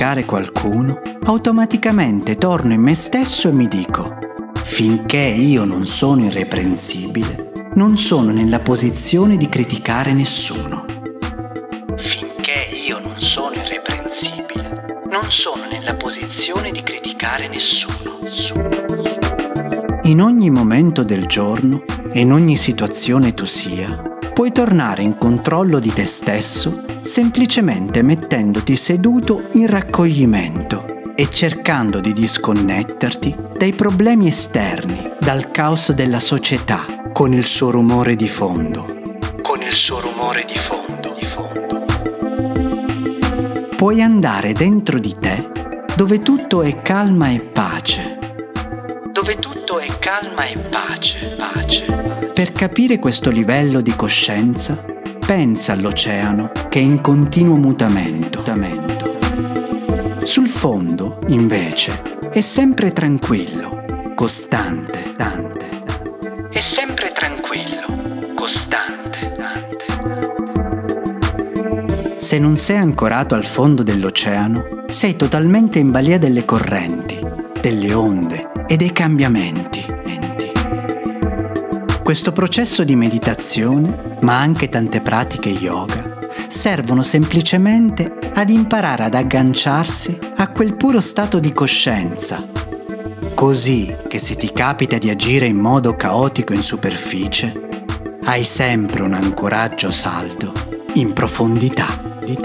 giudicare qualcuno, automaticamente torno in me stesso e mi dico, finché io non sono irreprensibile, non sono nella posizione di criticare nessuno. Finché io non sono irreprensibile, non sono nella posizione di criticare nessuno. In ogni momento del giorno in ogni situazione tu sia, puoi tornare in controllo di te stesso semplicemente mettendoti seduto in raccoglimento e cercando di disconnetterti dai problemi esterni, dal caos della società, con il suo rumore di fondo. Con il suo rumore di fondo. Di fondo. Puoi andare dentro di te dove tutto è calma e pace. Dove tutto è calma e pace, pace. Per capire questo livello di coscienza, pensa all'oceano che è in continuo mutamento. Sul fondo, invece, è sempre tranquillo, costante, tante, tante. È sempre tranquillo, costante, tante. Se non sei ancorato al fondo dell'oceano, sei totalmente in balia delle correnti, delle onde e dei cambiamenti. Questo processo di meditazione, ma anche tante pratiche yoga, servono semplicemente ad imparare ad agganciarsi a quel puro stato di coscienza, così che se ti capita di agire in modo caotico in superficie, hai sempre un ancoraggio saldo in profondità. Di